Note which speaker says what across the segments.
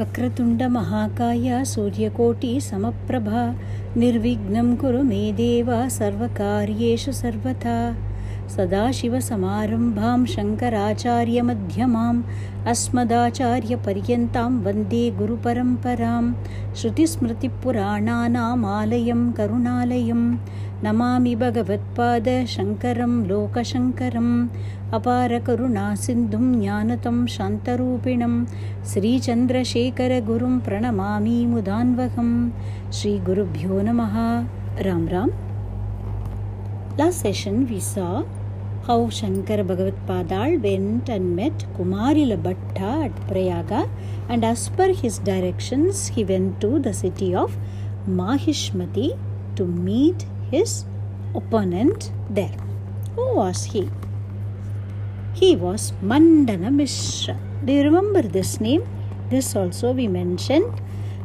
Speaker 1: वक्रतुण्डमहाकाय सूर्यकोटि समप्रभा निर्विघ्नं कुरु मे देव सर्वकार्येषु सर्वथा। सदाशिवसमारम्भां शङ्कराचार्यमध्यमाम् अस्मदाचार्यपर्यन्तां वन्दे गुरुपरम्परां श्रुतिस्मृतिपुराणानामालयं करुणालयं नमामि भगवत्पाद शङ्करं लोकशङ्करम् अपारकरुणासिन्धुं ज्ञानतं शान्तरूपिणं श्रीचन्द्रशेखरगुरुं प्रणमामि मुदान्वहं श्रीगुरुभ्यो नमः। Ram Ram. Saw how Shankara Bhagavad Padal went and met Kumarila Bhatta at Prayaga and as per his directions he went to the city of Mahishmati to meet his opponent there. Who was he? He was Mandana Mishra. Do you remember this name? This also we mentioned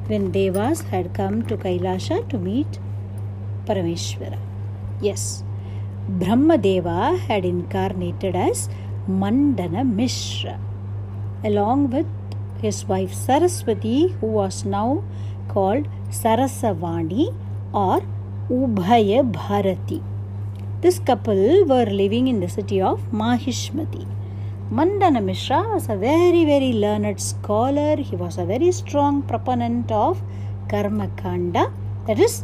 Speaker 1: when Devas had come to Kailasha to meet Parameshwara. Yes, Brahmadeva had incarnated as Mandana Mishra along with his wife Saraswati, who was now called Sarasavani or Ubhaya Bharati. This couple were living in the city of Mahishmati. Mandana Mishra was a very, very learned scholar. He was a very strong proponent of Karma Kanda. That is,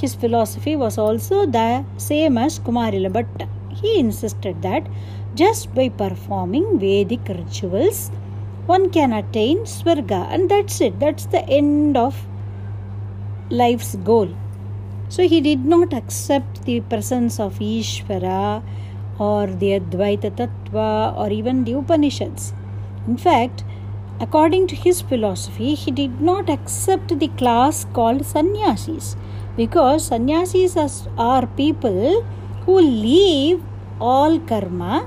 Speaker 1: his philosophy was also the same as Kumarila Bhatta. He insisted that just by performing Vedic rituals, one can attain Swarga, and that's it. That's the end of life's goal. So he did not accept the presence of Ishvara or the Advaita Tattva or even the Upanishads. In fact, according to his philosophy, he did not accept the class called sannyasis because sannyasis are people who leave all karma,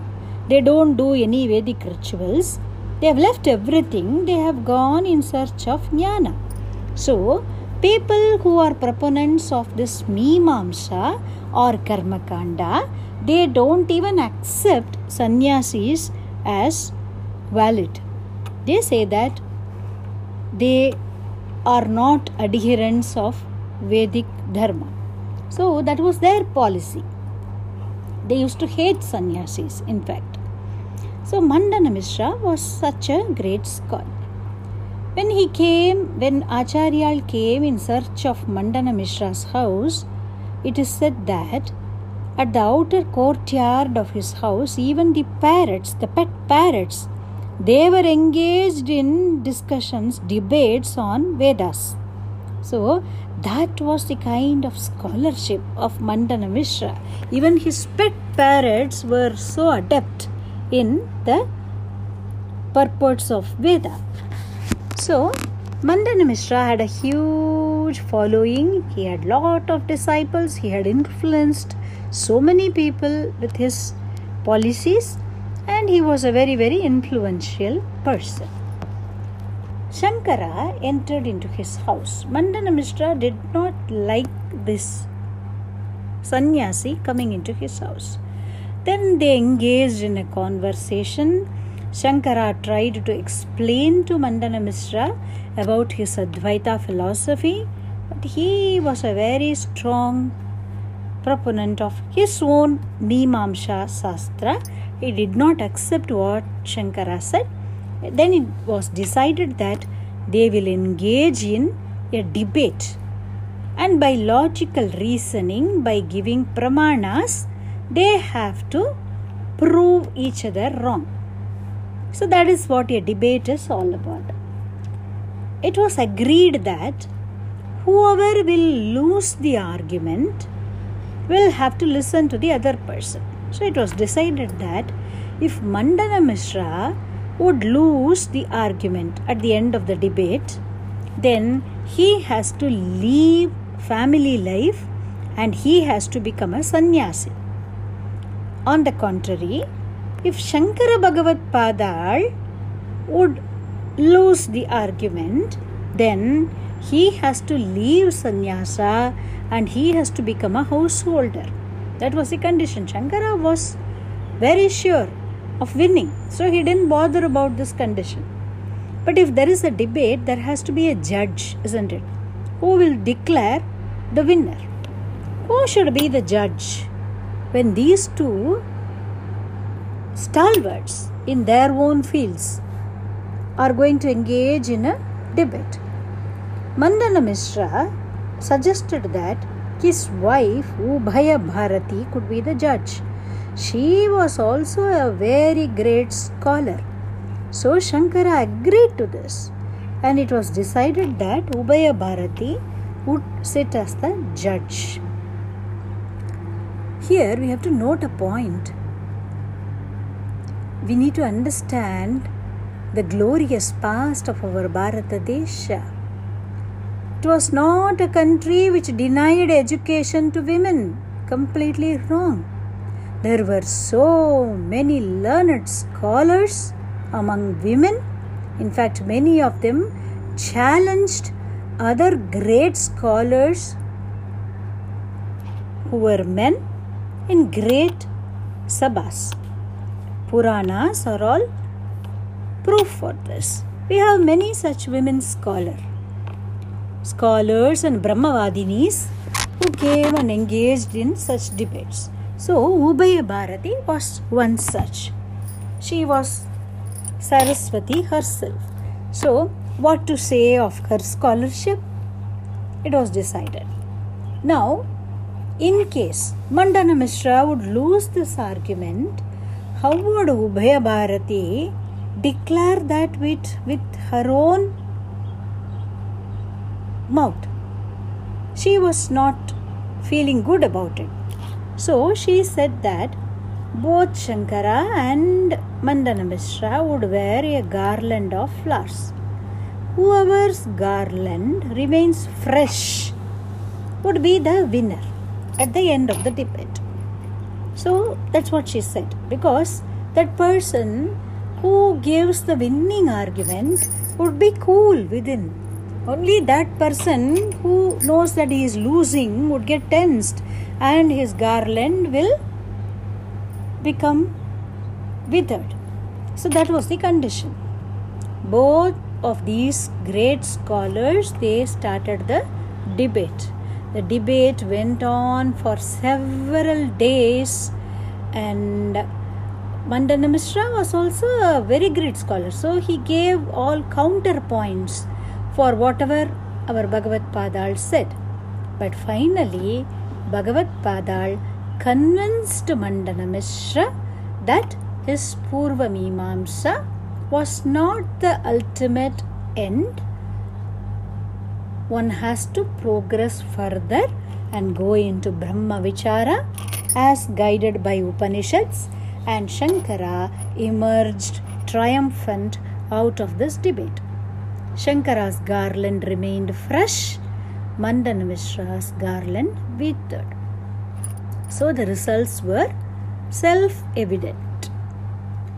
Speaker 1: they don't do any Vedic rituals, they have left everything, they have gone in search of jnana. So, people who are proponents of this Mimamsa or Karmakanda, they don't even accept sannyasis as valid. They say that they are not adherents of Vedic Dharma. So that was their policy. They used to hate sannyasis, in fact. So Mandana Mishra was such a great scholar. When he came, when Acharyal came in search of Mandana Mishra's house, it is said that at the outer courtyard of his house, even the parrots, the pet parrots, they were engaged in discussions, debates on Vedas. So that was the kind of scholarship of Mandana Mishra. Even his pet parrots were so adept in the purports of Veda. So, Mandana Mishra had a huge following. He had lot of disciples. He had influenced so many people with his policies and he was a very very influential person. Shankara entered into his house. Mandana Mishra did not like this sannyasi coming into his house. Then they engaged in a conversation. Shankara tried to explain to Mandana Mishra about his Advaita philosophy, but he was a very strong proponent of his own Mimamsha Sastra. He did not accept what Shankara said. Then it was decided that they will engage in a debate. And by logical reasoning, by giving pramanas, they have to prove each other wrong. So that is what a debate is all about. It was agreed that whoever will lose the argument will have to listen to the other person. So it was decided that if Mandana Mishra would lose the argument at the end of the debate, then he has to leave family life and he has to become a sannyasi. On the contrary, if Shankara Bhagavad Padal would lose the argument, then he has to leave sannyasa and he has to become a householder. That was the condition. Shankara was very sure of winning, so he didn't bother about this condition. But if there is a debate, there has to be a judge, isn't it? Who will declare the winner? Who should be the judge when these two stalwarts in their own fields are going to engage in a debate? Mandana Mishra suggested that his wife Ubhaya Bharati could be the judge. She was also a very great scholar. So Shankara agreed to this and it was decided that Ubhaya Bharati would sit as the judge. Here we have to note a point. We need to understand the glorious past of our Bharata Desha. It was not a country which denied education to women. Completely wrong. There were so many learned scholars among women. In fact, many of them challenged other great scholars who were men in great sabhas. Puranas are all proof for this. We have many such women scholars. Scholars and Brahmavadinis who came and engaged in such debates. So, Ubhaya Bharati was one such. She was Saraswati herself. So, what to say of her scholarship? It was decided. Now, in case Mandana Mishra would lose this argument, how would Ubhaya Bharati declare that with, with her own mouth? She was not feeling good about it. So she said that both Shankara and Mandana Mishra would wear a garland of flowers. Whoever's garland remains fresh would be the winner at the end of the debate. So that's what she said because that person who gives the winning argument would be cool within. Only that person who knows that he is losing would get tensed and his garland will become withered. So that was the condition. Both of these great scholars they started the debate. The debate went on for several days and Mandana Mishra was also a very great scholar. So he gave all counterpoints for whatever our Bhagavad Padal said. But finally, Bhagavad Padal convinced Mandana Mishra that his Purva Mimamsa was not the ultimate end. One has to progress further and go into Brahma Vichara as guided by Upanishads, and Shankara emerged triumphant out of this debate. Shankara's garland remained fresh, Mandana Mishra's garland withered. So the results were self evident.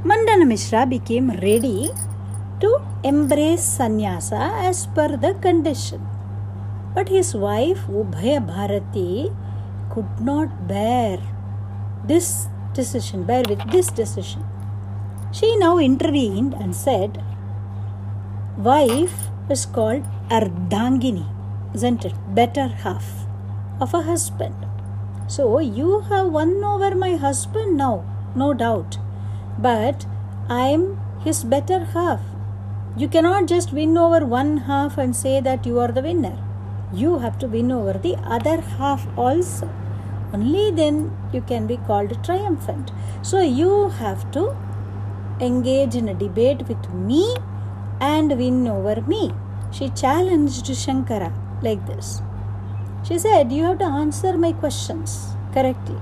Speaker 1: Mandana Mishra became ready to embrace sannyasa as per the condition. But his wife Ubhaya Bharati could not bear this decision, bear with this decision. She now intervened and said, Wife is called Ardhangini, isn't it? Better half of a husband. So you have won over my husband now, no doubt. But I am his better half. You cannot just win over one half and say that you are the winner. You have to win over the other half also. Only then you can be called triumphant. So you have to engage in a debate with me and win over me. She challenged Shankara like this. She said, You have to answer my questions correctly.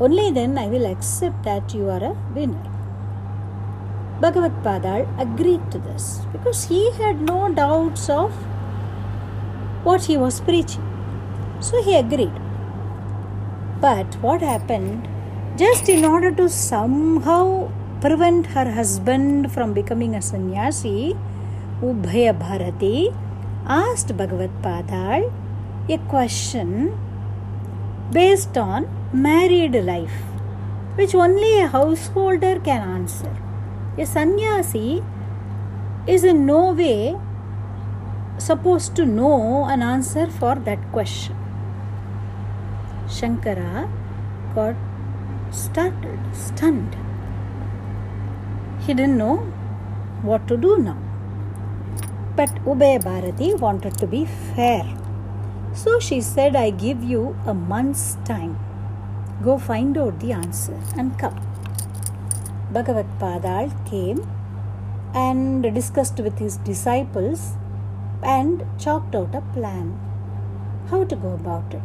Speaker 1: Only then I will accept that you are a winner. Bhagavad Padal agreed to this because he had no doubts of what he was preaching. So he agreed. But what happened? Just in order to somehow prevent her husband from becoming a sannyasi, Ubhaya Bharati asked Bhagavad Padal a question based on married life, which only a householder can answer. A sannyasi is in no way supposed to know an answer for that question. Shankara got startled, stunned. He didn't know what to do now. But Ubhaya Bharati wanted to be fair. So she said, I give you a month's time. Go find out the answer and come. Bhagavad Padal came and discussed with his disciples and chalked out a plan how to go about it.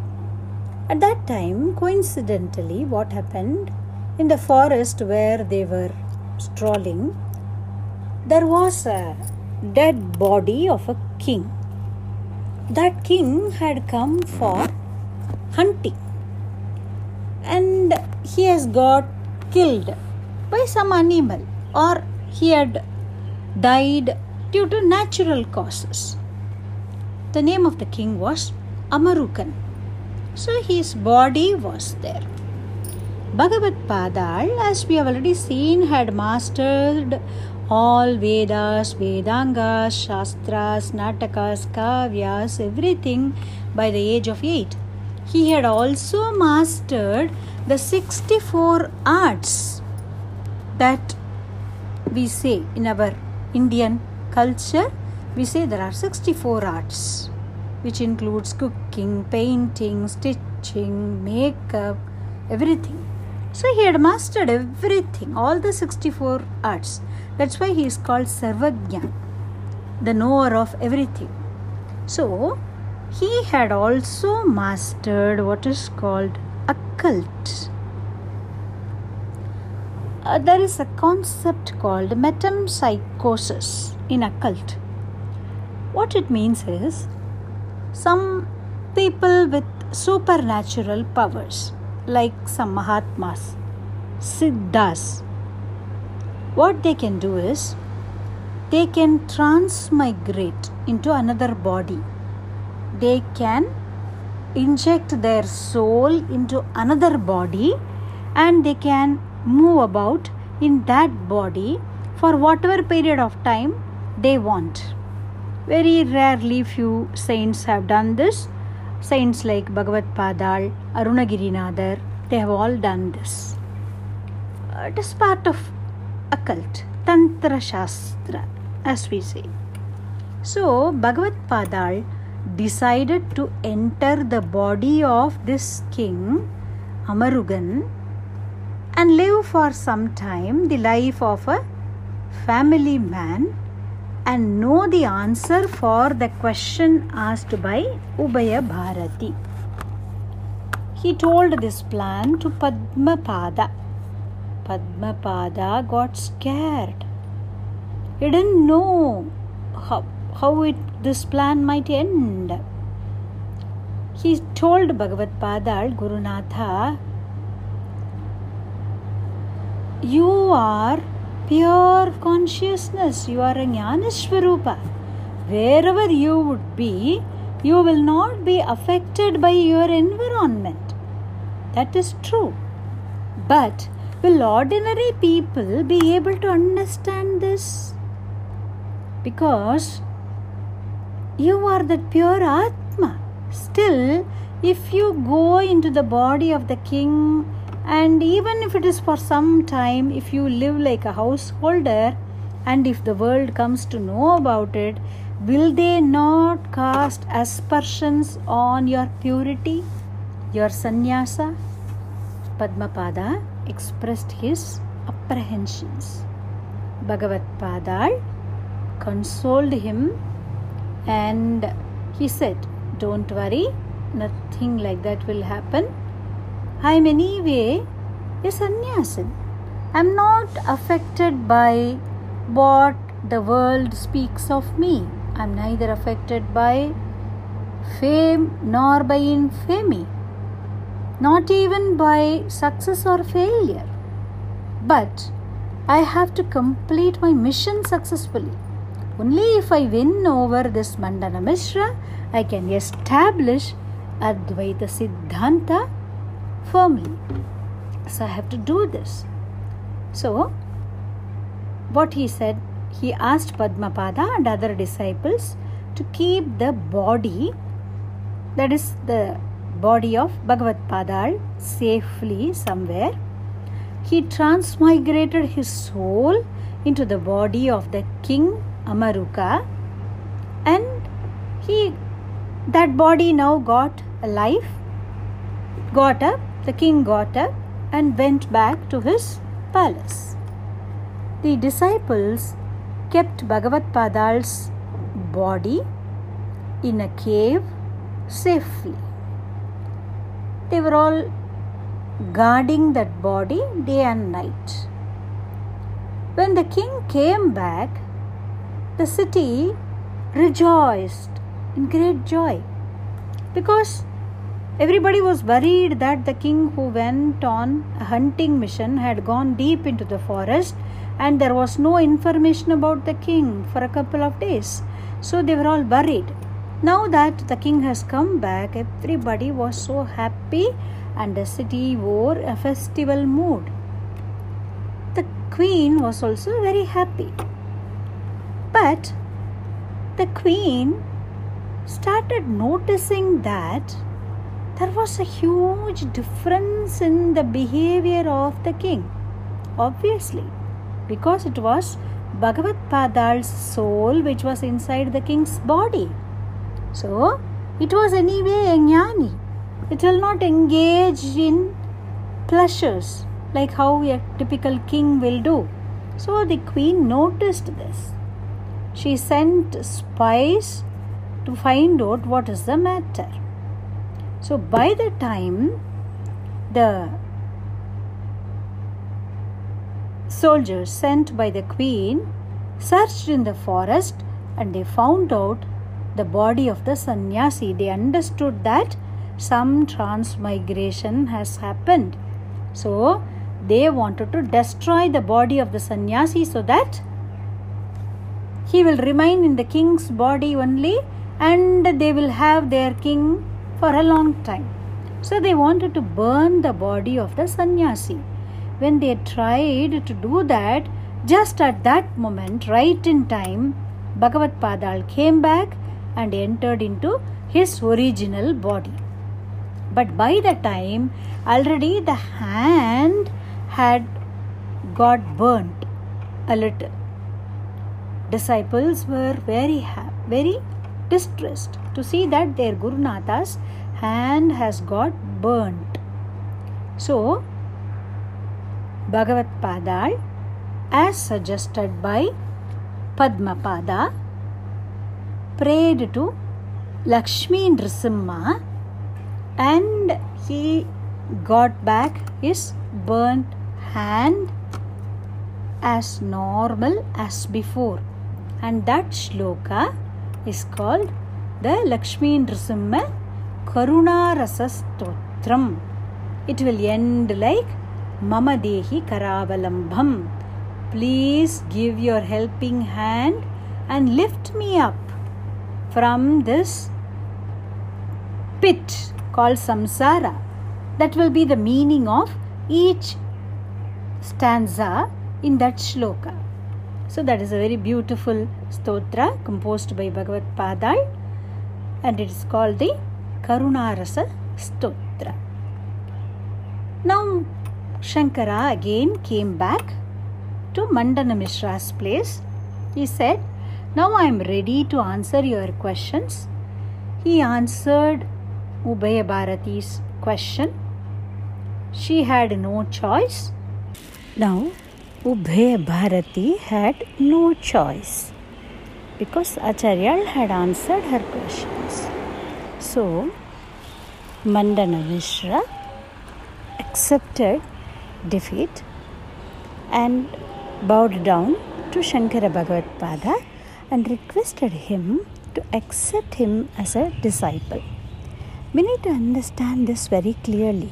Speaker 1: At that time, coincidentally, what happened in the forest where they were strolling, there was a dead body of a king. That king had come for hunting and he has got killed by some animal or he had died due to natural causes. The name of the king was Amarukan. So his body was there. Bhagavad Padal, as we have already seen, had mastered all Vedas, Vedangas, Shastras, Natakas, Kavyas, everything by the age of 8. He had also mastered the 64 arts that we say in our Indian culture we say there are 64 arts which includes cooking, painting, stitching, makeup, everything. So he had mastered everything, all the 64 arts. That's why he is called Sarvagyan, the knower of everything. So he had also mastered what is called occult. Uh, there is a concept called metempsychosis in occult what it means is some people with supernatural powers, like some Mahatmas, Siddhas, what they can do is they can transmigrate into another body. They can inject their soul into another body and they can move about in that body for whatever period of time they want. Very rarely few saints have done this. Saints like Bhagavad Padal, Arunagirinadar, they have all done this. Uh, it is part of occult, Tantra Shastra, as we say. So, Bhagavad Padal decided to enter the body of this king, Amarugan, and live for some time the life of a family man and know the answer for the question asked by Ubhaya Bharati. He told this plan to Padmapada. Padmapada got scared. He didn't know how, how it, this plan might end. He told Bhagavad Padal, Gurunatha, you are pure consciousness. You are a Jnana Wherever you would be, you will not be affected by your environment. That is true. But will ordinary people be able to understand this? Because you are that pure Atma. Still, if you go into the body of the king and even if it is for some time, if you live like a householder and if the world comes to know about it, will they not cast aspersions on your purity, your sannyasa? Padmapada expressed his apprehensions. Bhagavad Padal consoled him and he said, Don't worry, nothing like that will happen I am anyway a sannyasin. I am not affected by what the world speaks of me. I am neither affected by fame nor by infamy, not even by success or failure. But I have to complete my mission successfully. Only if I win over this Mandana Mishra, I can establish Advaita Siddhanta firmly. So I have to do this. So, what he said, he asked Padmapada and other disciples to keep the body, that is the body of Bhagavad Padal, safely somewhere. He transmigrated his soul into the body of the king Amaruka and he that body now got a life, got up, the king got up and went back to his palace. The disciples kept Bhagavad Padal's body in a cave safely. They were all guarding that body day and night. When the king came back, the city rejoiced in great joy because everybody was worried that the king who went on a hunting mission had gone deep into the forest and there was no information about the king for a couple of days. So they were all worried. Now that the king has come back, everybody was so happy and the city wore a festival mood. The queen was also very happy. But the queen started noticing that there was a huge difference in the behavior of the king. Obviously, because it was Bhagavad Padal's soul which was inside the king's body. So, it was anyway a jnani. It will not engage in pleasures like how a typical king will do. So, the queen noticed this. She sent spies to find out what is the matter. So, by the time the soldiers sent by the queen searched in the forest and they found out the body of the sannyasi. They understood that some transmigration has happened. So they wanted to destroy the body of the sannyasi so that he will remain in the king's body only and they will have their king for a long time. So they wanted to burn the body of the sannyasi. When they tried to do that, just at that moment, right in time, Bhagavad Padal came back and entered into his original body. But by the time, already the hand had got burnt a little. Disciples were very very distressed to see that their Gurunatha's hand has got burnt. So, Bhagavat Padal, as suggested by padma Padmapada, prayed to Lakshmi Nrisimha and he got back his burnt hand as normal as before. And that shloka is called the Lakshmi Nrisimha Karuna Stotram. It will end like Mama Dehi Karavalambham. Please give your helping hand and lift me up from this pit called samsara. That will be the meaning of each stanza in that shloka. So, that is a very beautiful stotra composed by Bhagavad Padal and it is called the Karunarasa Stotra. Now, Shankara again came back to Mandana Mishra's place. He said, now I am ready to answer your questions. He answered Ubhaya Bharati's question. She had no choice. Now, Ubhaya Bharati had no choice because Acharya had answered her questions. So, Mandana Mishra accepted defeat and bowed down to Shankara Bhagavad and requested him to accept him as a disciple. We need to understand this very clearly.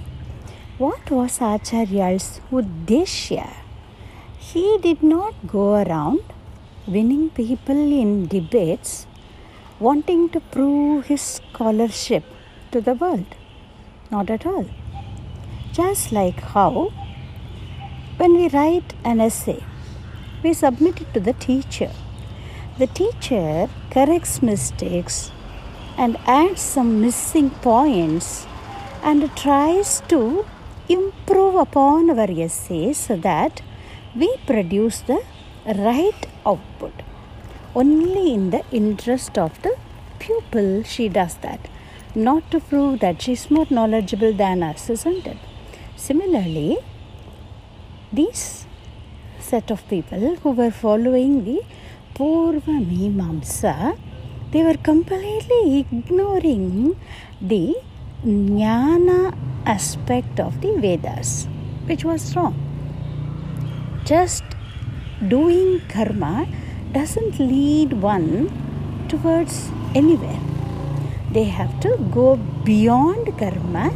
Speaker 1: What was Acharya's Uddeshya? He did not go around winning people in debates wanting to prove his scholarship to the world. Not at all. Just like how, when we write an essay, we submit it to the teacher. The teacher corrects mistakes and adds some missing points and tries to improve upon our essay so that we produce the right output. Only in the interest of the pupil she does that, not to prove that she is more knowledgeable than us, isn't it? Similarly, these set of people who were following the Purva Mimamsa, they were completely ignoring the Jnana aspect of the Vedas, which was wrong. Just doing karma doesn't lead one towards anywhere. They have to go beyond karma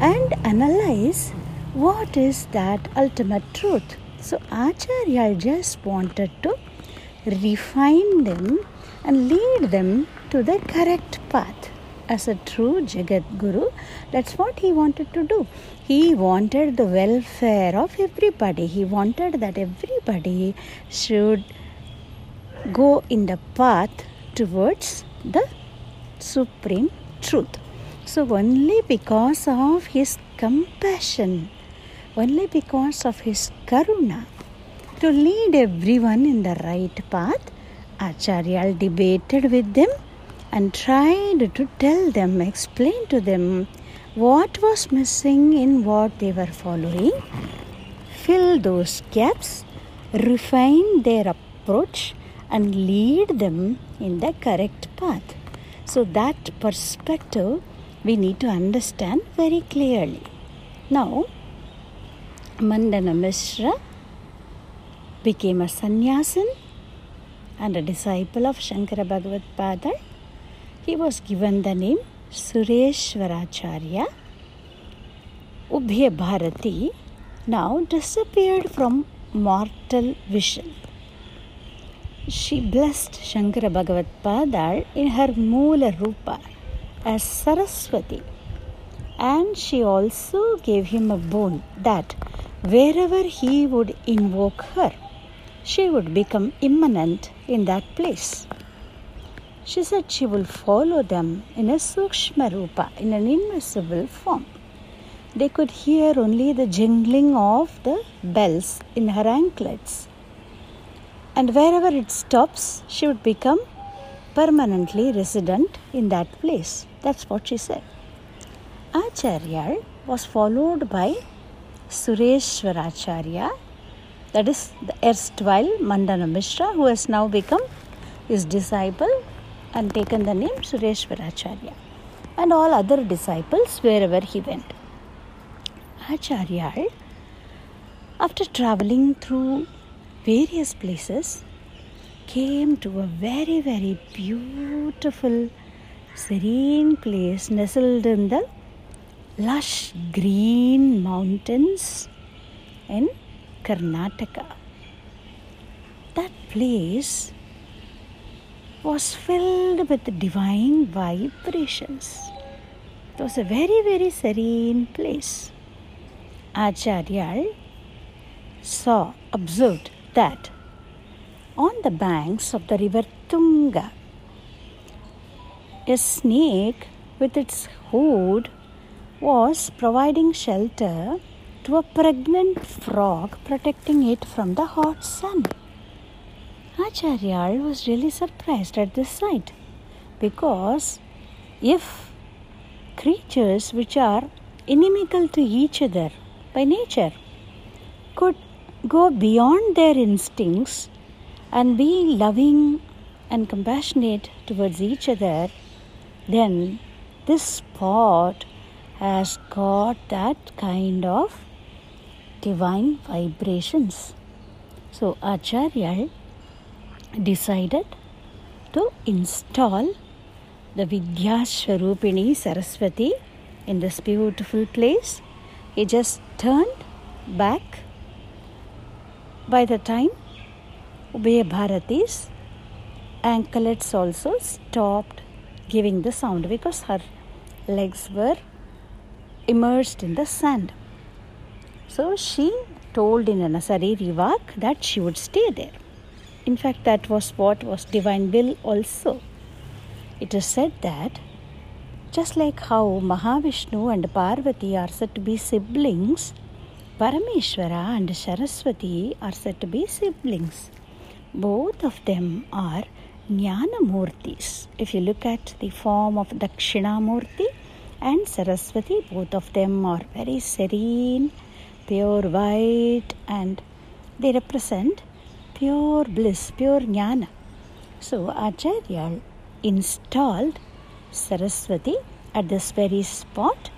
Speaker 1: and analyze what is that ultimate truth. So Acharya just wanted to refine them and lead them to the correct path. As a true Jagat Guru, that's what he wanted to do. He wanted the welfare of everybody. He wanted that everybody should go in the path towards the supreme truth. So, only because of his compassion, only because of his karuna, to lead everyone in the right path, Acharya debated with them and tried to tell them, explain to them what was missing in what they were following, fill those gaps, refine their approach, and lead them in the correct path. So, that perspective we need to understand very clearly. Now, Mandana Mishra became a sannyasin and a disciple of Shankara Bhagavad Padal. He was given the name Sureshwaracharya. Ubhaya Bharati now disappeared from mortal vision. She blessed Shankara Bhagavad Padal in her Moola Rupa as Saraswati. And she also gave him a boon that wherever he would invoke her, she would become immanent in that place. She said she will follow them in a Sukshma Rupa, in an invisible form. They could hear only the jingling of the bells in her anklets. And wherever it stops, she would become permanently resident in that place. That's what she said. Acharya was followed by Sureshwaracharya, that is the erstwhile Mandana Mishra, who has now become his disciple and taken the name Sureshwaracharya, and all other disciples wherever he went. Acharya, after traveling through various places, came to a very, very beautiful, serene place nestled in the lush green mountains in Karnataka. That place was filled with divine vibrations. It was a very, very serene place. Acharya saw, observed that on the banks of the river Tunga, a snake with its hood was providing shelter to a pregnant frog, protecting it from the hot sun. Acharya was really surprised at this sight because if creatures which are inimical to each other by nature could go beyond their instincts and be loving and compassionate towards each other, then this spot has got that kind of divine vibrations. So Acharya decided to install the Vidyaswarupini Saraswati in this beautiful place. He just turned back by the time Ubhaya Bharati's anklets also stopped giving the sound because her legs were immersed in the sand. So she told in a Sariri Vak that she would stay there. In fact, that was what was divine will also. It is said that just like how Mahavishnu and Parvati are said to be siblings, Parameshwara and Saraswati are said to be siblings. Both of them are Jnana Murtis. If you look at the form of Dakshinamurti and Saraswati, both of them are very serene, pure white, and they represent pure bliss, pure jnana. So Acharya installed Saraswati at this very spot,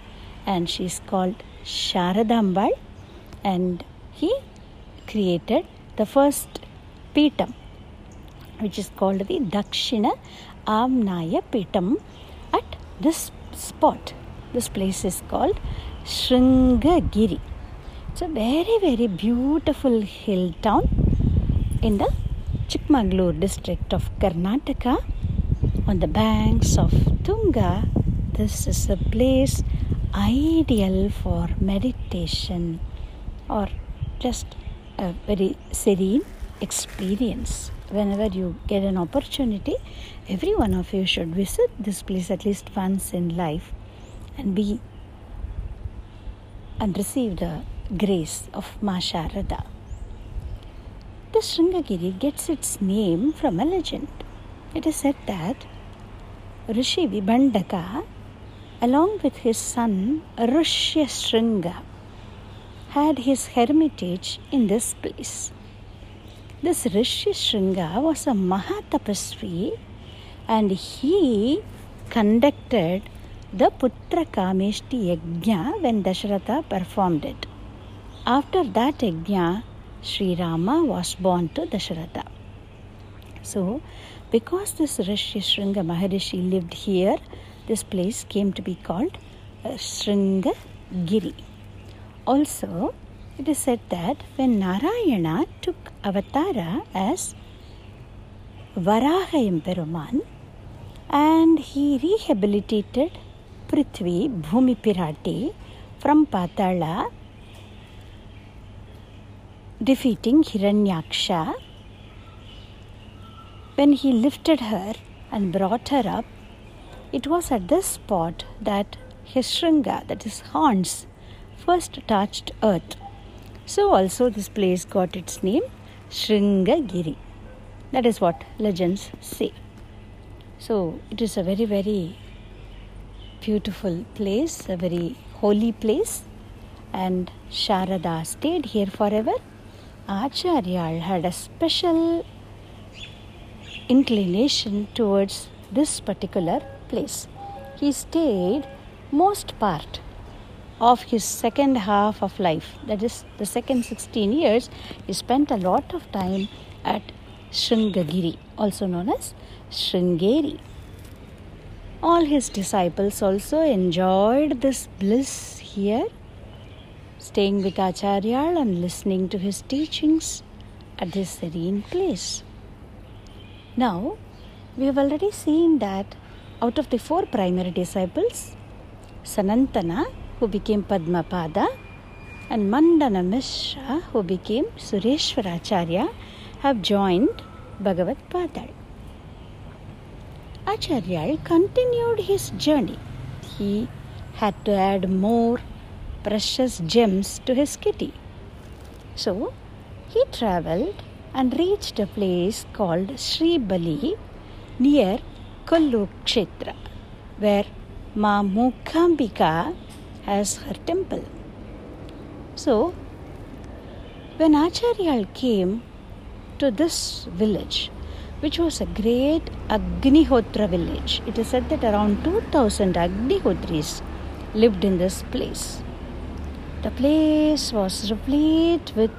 Speaker 1: and she is called Sharadambal, and he created the first Pitam, which is called the Dakshina Amnaya Pitam at this spot. This place is called Sringagiri. It's a very, very beautiful hill town in the Chikmagalur district of Karnataka on the banks of Tunga. This is a place ideal for meditation or just a very serene experience. Whenever you get an opportunity, every one of you should visit this place at least once in life and be and receive the grace of Ma Sharada. The Sringagiri gets its name from a legend. It is said that Rishi Vibhandaka, along with his son Rishya Shringa, had his hermitage in this place. This Rishi Shringa was a Mahatapasvi and he conducted the Putra Kameshti Yajna when Dasharatha performed it. After that Yajna, Sri Rama was born to Dasharatha. So, because this Rishi Shringa Maharishi lived here, this place came to be called uh, Sringagiri. Also, it is said that when Narayana took avatara as Varaha Emperuman and he rehabilitated Prithvi Bhumi Pirati from Patala, defeating Hiranyaksha. When he lifted her and brought her up, it was at this spot that his shringa, that is horns, first touched earth. So also this place got its name Sringagiri. That is what legends say. So it is a very, very beautiful place, a very holy place, and Sharada stayed here forever. Acharya had a special inclination towards this particular place. He stayed most part of his second half of life, that is, the second 16 years, he spent a lot of time at Sringagiri, also known as Sringeri. All his disciples also enjoyed this bliss here, staying with Acharya and listening to his teachings at this serene place. Now, we have already seen that out of the four primary disciples, Sanandana, who became Padmapada, and Mandana Mishra, who became Sureshwaracharya, have joined Bhagavad Padal. Acharya continued his journey. He had to add more precious gems to his kitty. So he travelled and reached a place called Sri Bali near Kollukshetra, where Ma Mukambika has her temple. So, when Acharya came to this village, which was a great Agnihotra village, it is said that around 2000 Agnihotris lived in this place. The place was replete with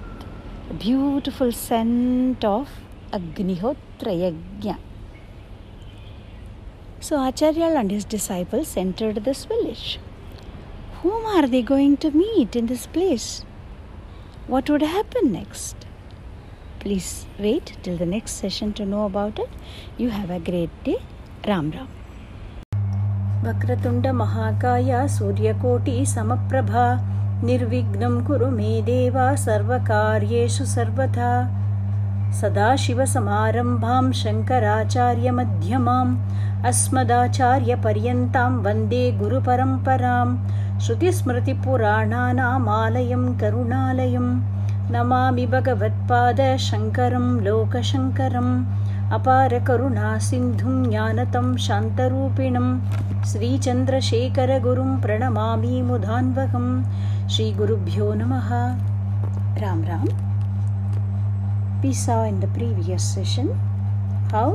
Speaker 1: a beautiful scent of Agnihotra Yajna. So Acharya and his disciples entered this village. Whom are they going to meet in this place? What would happen next? Please wait till the next session to know about it. You have a great day. Ram Ram. वक्रतुण्ड महाकाय सूर्यकोटि समप्रभा निर्विघ्नं कुरु मे देवा सर्वकार्येषु सर्वथा। सदाशिवसमारम्भां शङ्कराचार्यमध्यमाम् अस्मदाचार्यपर्यन्तां वन्दे गुरुपरम्परां श्रुतिस्मृतिपुराणानामालयं करुणालयं नमामि भगवत्पादशङ्करं लोकशङ्करम् अपारकरुणासिन्धुं ज्ञानतं शान्तरूपिणं। श्रीचन्द्रशेखरगुरुं प्रणमामि श्री गुरुभ्यो नम। Ram Ram. We saw in the previous session how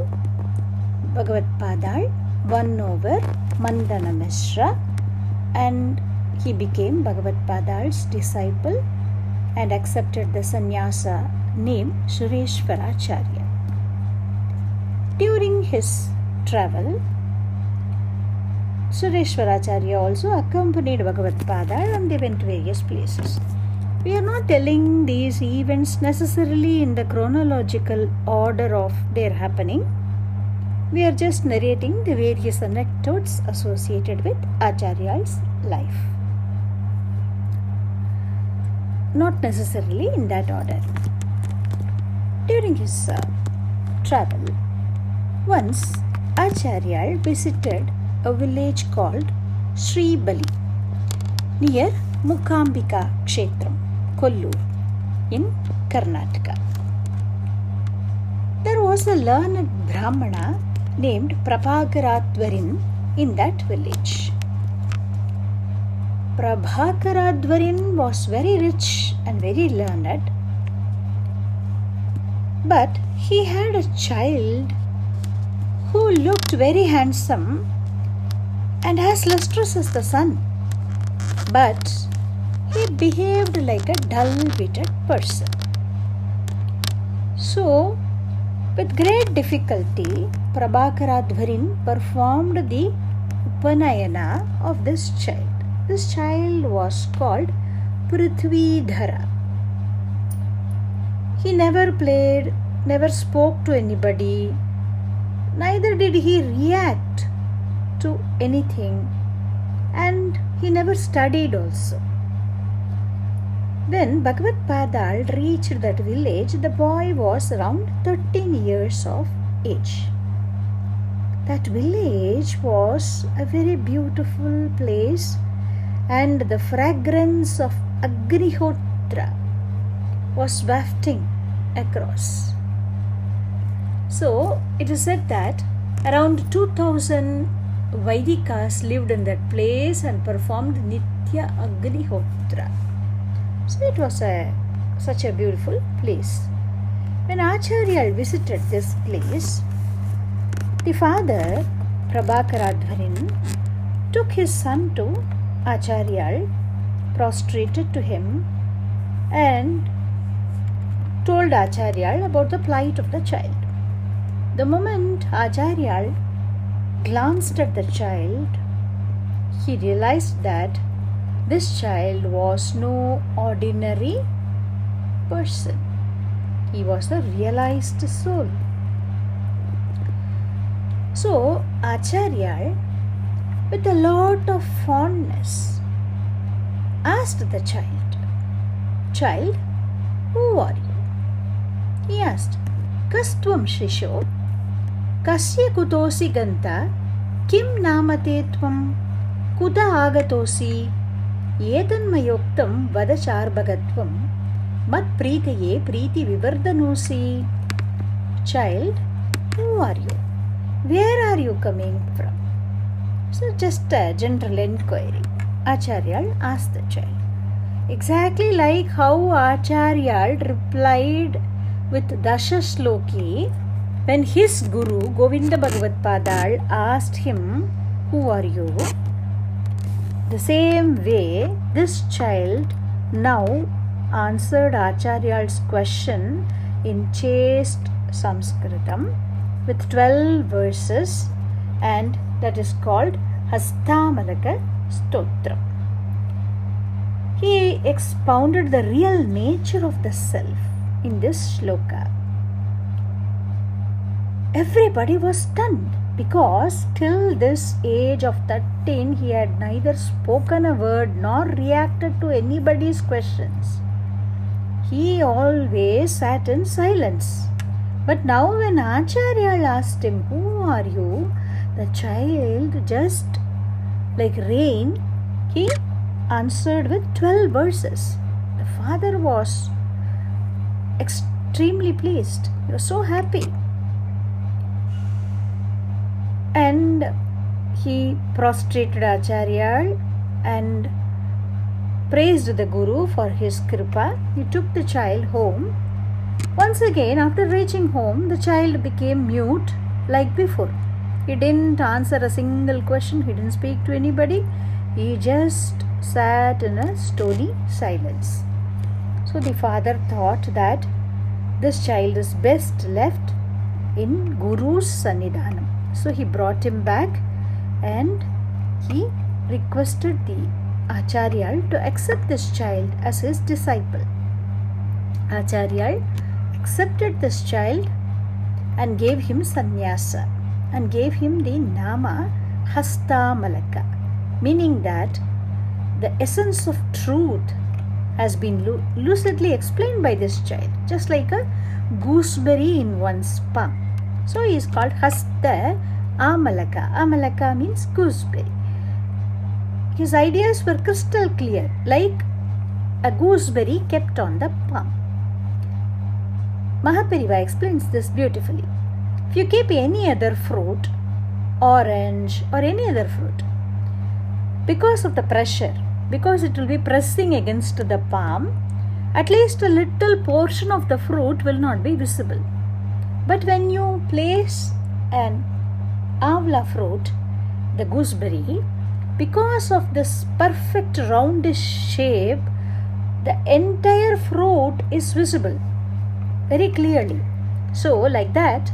Speaker 1: Bhagavatpadaya won over Mandana Mishra and he became Bhagavatpadaya disciple and accepted the sannyasa name Sureshwaracharya during his travel Sureshwaracharya also accompanied Bhagavad Padal and they went to various places. We are not telling these events necessarily in the chronological order of their happening. We are just narrating the various anecdotes associated with Acharya's life. Not necessarily in that order. During his uh, travel, once Acharya visited a village called Sri Bali near Mukambika Kshetram, Kollur in Karnataka. There was a learned Brahmana named Prabhakaradvarin in that village. Prabhakaradvarin was very rich and very learned, but he had a child who looked very handsome and as lustrous as the sun, but he behaved like a dull witted person. So, with great difficulty, Prabhakaradvarin performed the Upanayana of this child. This child was called Prithvidhara. He never played, never spoke to anybody, neither did he react to anything, and he never studied also. When Bhagavad Padal reached that village, the boy was around 13 years of age. That village was a very beautiful place, and the fragrance of Agnihotra was wafting across. So, it is said that around 2000 Vaidikas lived in that place and performed Nitya Agnihotra. So it was a such a beautiful place. When Acharya visited this place, the father Prabhakaradvarin took his son to Acharya, prostrated to him, and told Acharya about the plight of the child. The moment Acharya glanced at the child, he realized that this child was no ordinary person. He was a realized soul. So, Acharya, with a lot of fondness, asked the child, Child, who are you? He asked, Kastvam Shisho, कस्य कुतोसि गन्ता? किं नामते त्वं? कुत आगतोसि एतन्मयोक्तं वद चार्भगत्वं। मत्प्रीतये प्रीतिविवर्धनोऽसि। Child who are you where are you coming from so just a general enquiry Acharyal as the child exactly like how Acharyal replied with Dashashloki when his guru govinda bhagavad padal asked him who are you the same way, this child now answered Acharya's question in chaste Sanskritam with 12 verses and that is called Hastamalaka Stotram. He expounded the real nature of the self in this shloka. Everybody was stunned because till this age of 13 he had neither spoken a word nor reacted to anybody's questions. He always sat in silence But now, when Acharya asked him, Who are you? the child just like rain, he answered with 12 verses. The father was extremely pleased. He was so happy. And he prostrated Acharya and praised the Guru for his kripa. He took the child home once again, after reaching home, the child became mute like before. He didn't answer a single question, he didn't speak to anybody, he just sat in a stony silence. So the father thought that this child is best left in Guru's Sannidhanam. So he brought him back and he requested the Acharya to accept this child as his disciple. Acharya accepted this child and gave him sannyasa and gave him the nama Hastamalaka, meaning that the essence of truth has been lucidly explained by this child, just like a gooseberry in one's palm. So he is called Hasta Amalaka. Amalaka means gooseberry. His ideas were crystal clear, like a gooseberry kept on the palm. Mahaperiyava explains this beautifully. If you keep any other fruit, orange or any other fruit, because of the pressure, because it will be pressing against the palm, at least a little portion of the fruit will not be visible. But when you place an avla fruit, the gooseberry, because of this perfect roundish shape, the entire fruit is visible very clearly. So, like that,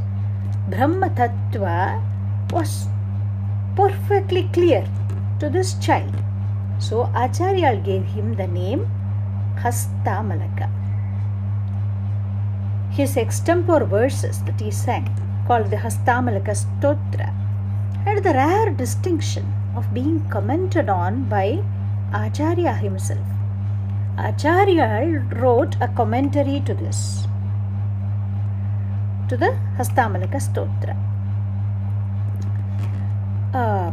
Speaker 1: Brahma Tattva was perfectly clear to this child. So, Acharya gave him the name Hastamalaka. His extempore verses that he sang, called the Hastamalaka Stotra, had the rare distinction of being commented on by Acharya himself. Acharya wrote a commentary to this to the Hastamalaka Stotra. Uh,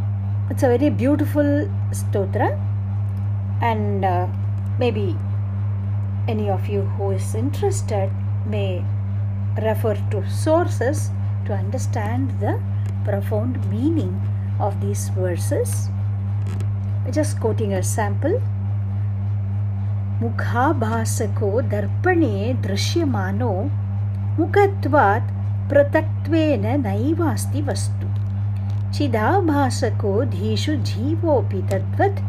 Speaker 1: it's a very beautiful stotra, and uh, maybe any of you who is interested may refer to sources to understand the profound meaning of these verses. Just quoting a sample. मुखाभासको दर्पणे दृश्यमानो मुखत्वात् पृथक्त्वेन नैवास्ति वस्तु चिदाभासको धीषु जीवोऽपि तद्वत्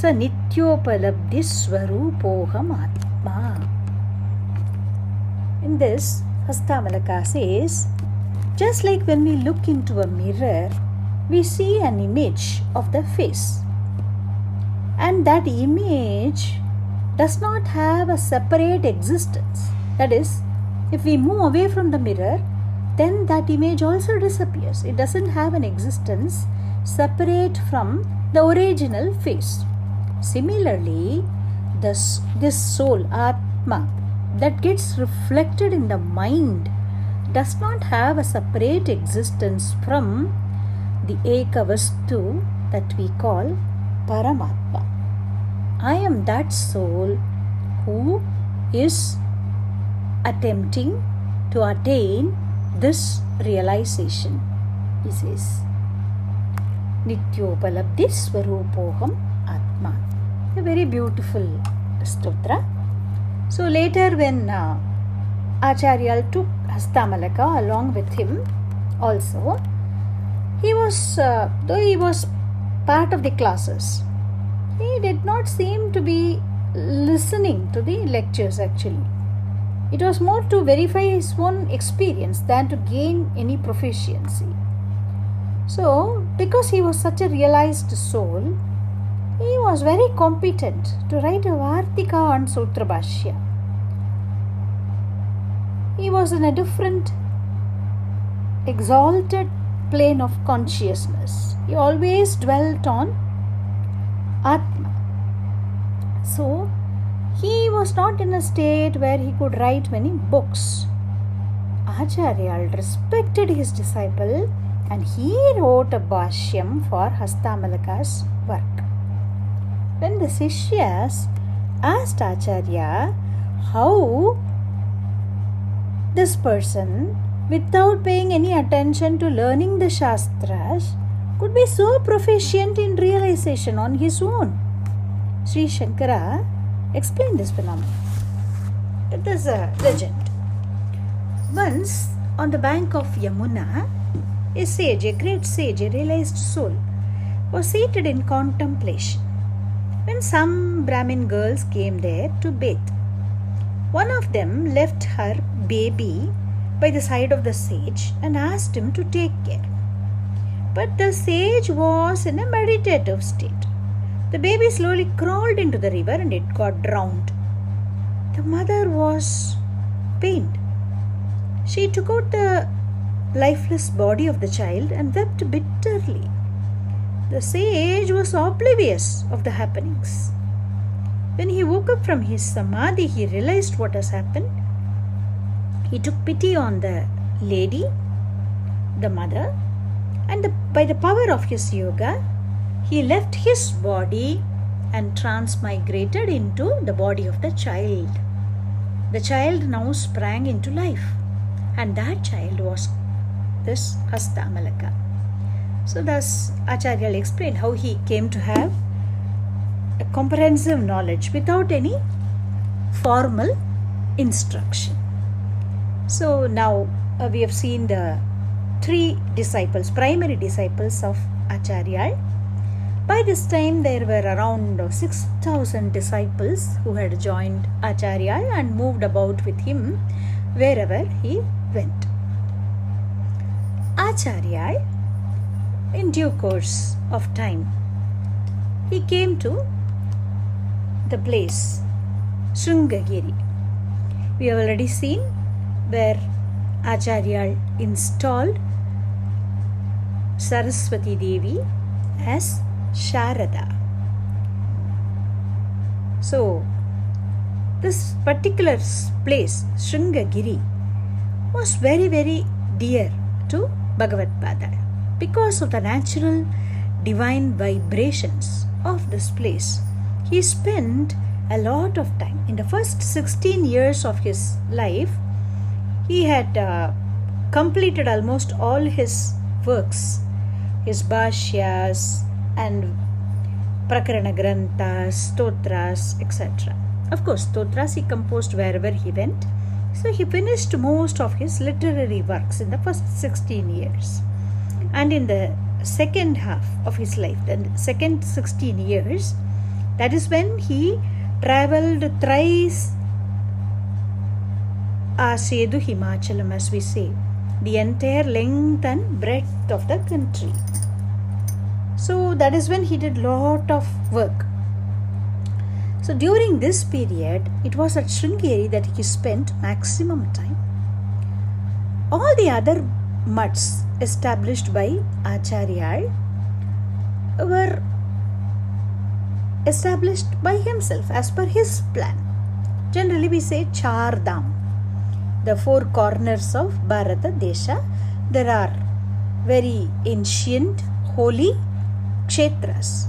Speaker 1: स नित्योपलब्धिस्वरूपोऽहमात्मा in this, Hastamalaka says, just like when we look into a mirror, we see an image of the face. And that image does not have a separate existence. That is, if we move away from the mirror, then that image also disappears. It doesn't have an existence separate from the original face. Similarly, this, this soul, Atma, that gets reflected in the mind does not have a separate existence from the Ekavastu that we call Paramatma. I am that soul who is attempting to attain this realization. He says, Nityopalabdhi Swarupoham Atma. A very beautiful stotra. So later, when uh, took Hastamalaka along with him, also, he was, uh, though he was part of the classes, he did not seem to be listening to the lectures actually it was more to verify his own experience than to gain any proficiency. So, because he was such a realized soul, he was very competent to write a Vartika on Sutrabhashya. He was in a different, exalted plane of consciousness. He always dwelt on Atma. So, he was not in a state where he could write many books. Acharya respected his disciple and he wrote a Bhashyam for Hastamalaka's work. When the Sishyas asked Acharya how this person, without paying any attention to learning the Shastras, could be so proficient in realization on his own. Sri Shankara explained this phenomenon. It is a legend. Once on the bank of Yamuna, a sage, a great sage, a realized soul, was seated in contemplation when some Brahmin girls came there to bathe. One of them left her baby by the side of the sage and asked him to take care. But the sage was in a meditative state. The baby slowly crawled into the river and it got drowned. The mother was pained. She took out the lifeless body of the child and wept bitterly. The sage was oblivious of the happenings. When he woke up from his samadhi, he realized what has happened. He took pity on the lady, the mother, and the, by the power of his yoga, he left his body and transmigrated into the body of the child. The child now sprang into life, and that child was this Hastamalaka. So, thus Acharya explained how he came to have a comprehensive knowledge without any formal instruction. So, now uh, we have seen the three disciples, primary disciples of Acharya by this time, there were around 6,000 disciples who had joined Acharya and moved about with him wherever he went. Acharya, in due course of time, he came to the place Sringagiri. We have already seen where Acharya installed Saraswati Devi as Sharada. So, this particular place, Sringagiri, was very, very dear to Bhagavad Pada because of the natural divine vibrations of this place. He spent a lot of time. In the first 16 years of his life, he had uh, completed almost all his works, his bhashyas, and Prakarana Granthas, Stotras, etc. Of course, Stotras he composed wherever he went. So he finished most of his literary works in the first 16 years. And in the second half of his life, the second 16 years, that is when he traveled thrice ah, Asedu Himachalam, as we say, the entire length and breadth of the country. So that is when he did a lot of work. So during this period, it was at Sringeri that he spent maximum time. All the other mutts established by Acharya were established by himself as per his plan. Generally, we say Char Dham, the four corners of Bharata Desha. There are very ancient, holy, kshetras.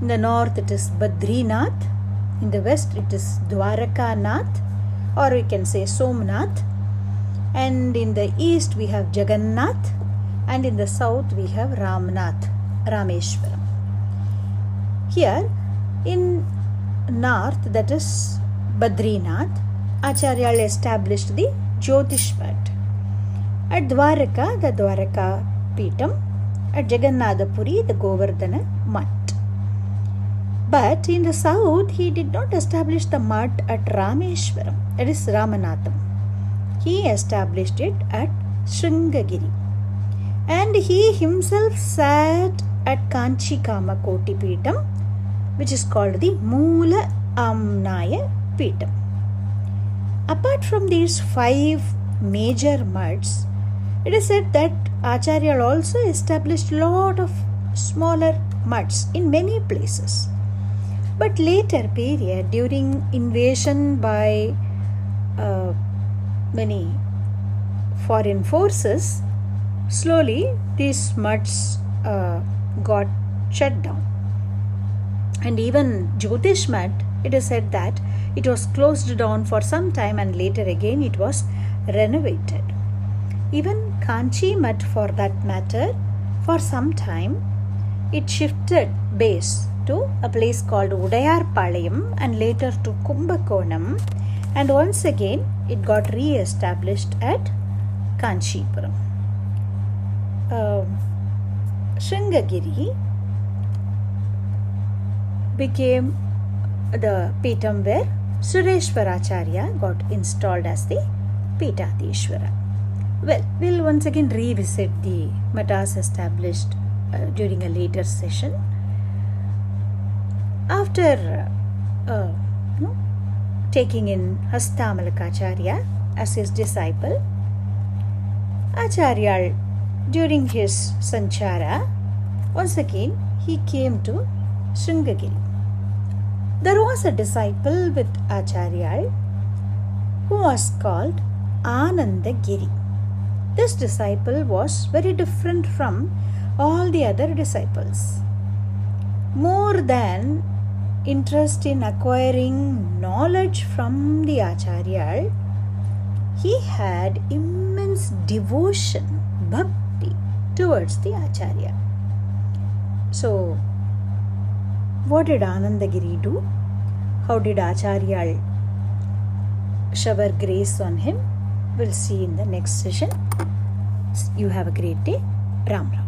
Speaker 1: In the north it is Badrinath, in the west it is Dwarakanath or we can say Somnath and in the east we have Jagannath and in the south we have Ramnath, Rameshwaram. Here in north that is Badrinath, Acharya established the Jyotishvat. At Dwaraka, the Dwaraka Pitam, at Jagannathapuri, the Govardhana Mutt. But in the south, he did not establish the mutt at Rameshwaram, that is Ramanatham. He established it at Sringagiri. And he himself sat at Kanchi Kamakoti Pitam, which is called the Mula Amnaya Pitam. Apart from these five major mutts, it is said that Acharya also established lot of smaller mutts in many places. But later period, during invasion by uh, many foreign forces, slowly these mutts uh, got shut down. And even Jyotish Mutt, it is said that it was closed down for some time and later again it was renovated. Even Kanchi Mutt, for that matter, for some time it shifted base to a place called Udayarpalayam and later to Kumbakonam and once again it got re-established at Kanchipuram. Uh, Sringagiri became the Peetam where Sureshwaracharya got installed as the Peetadishwara. Well, we'll once again revisit the matas established uh, during a later session. After uh, taking in Hastamalakacharya as his disciple, Acharya, during his sanchara, once again he came to Sringagiri. There was a disciple with Acharya who was called Anandagiri. This disciple was very different from all the other disciples. More than interest in acquiring knowledge from the Acharya, he had immense devotion, bhakti towards the Acharya. So, what did Anandagiri do? How did Acharya shower grace on him? We'll see in the next session. You have a great day. Ram Ram.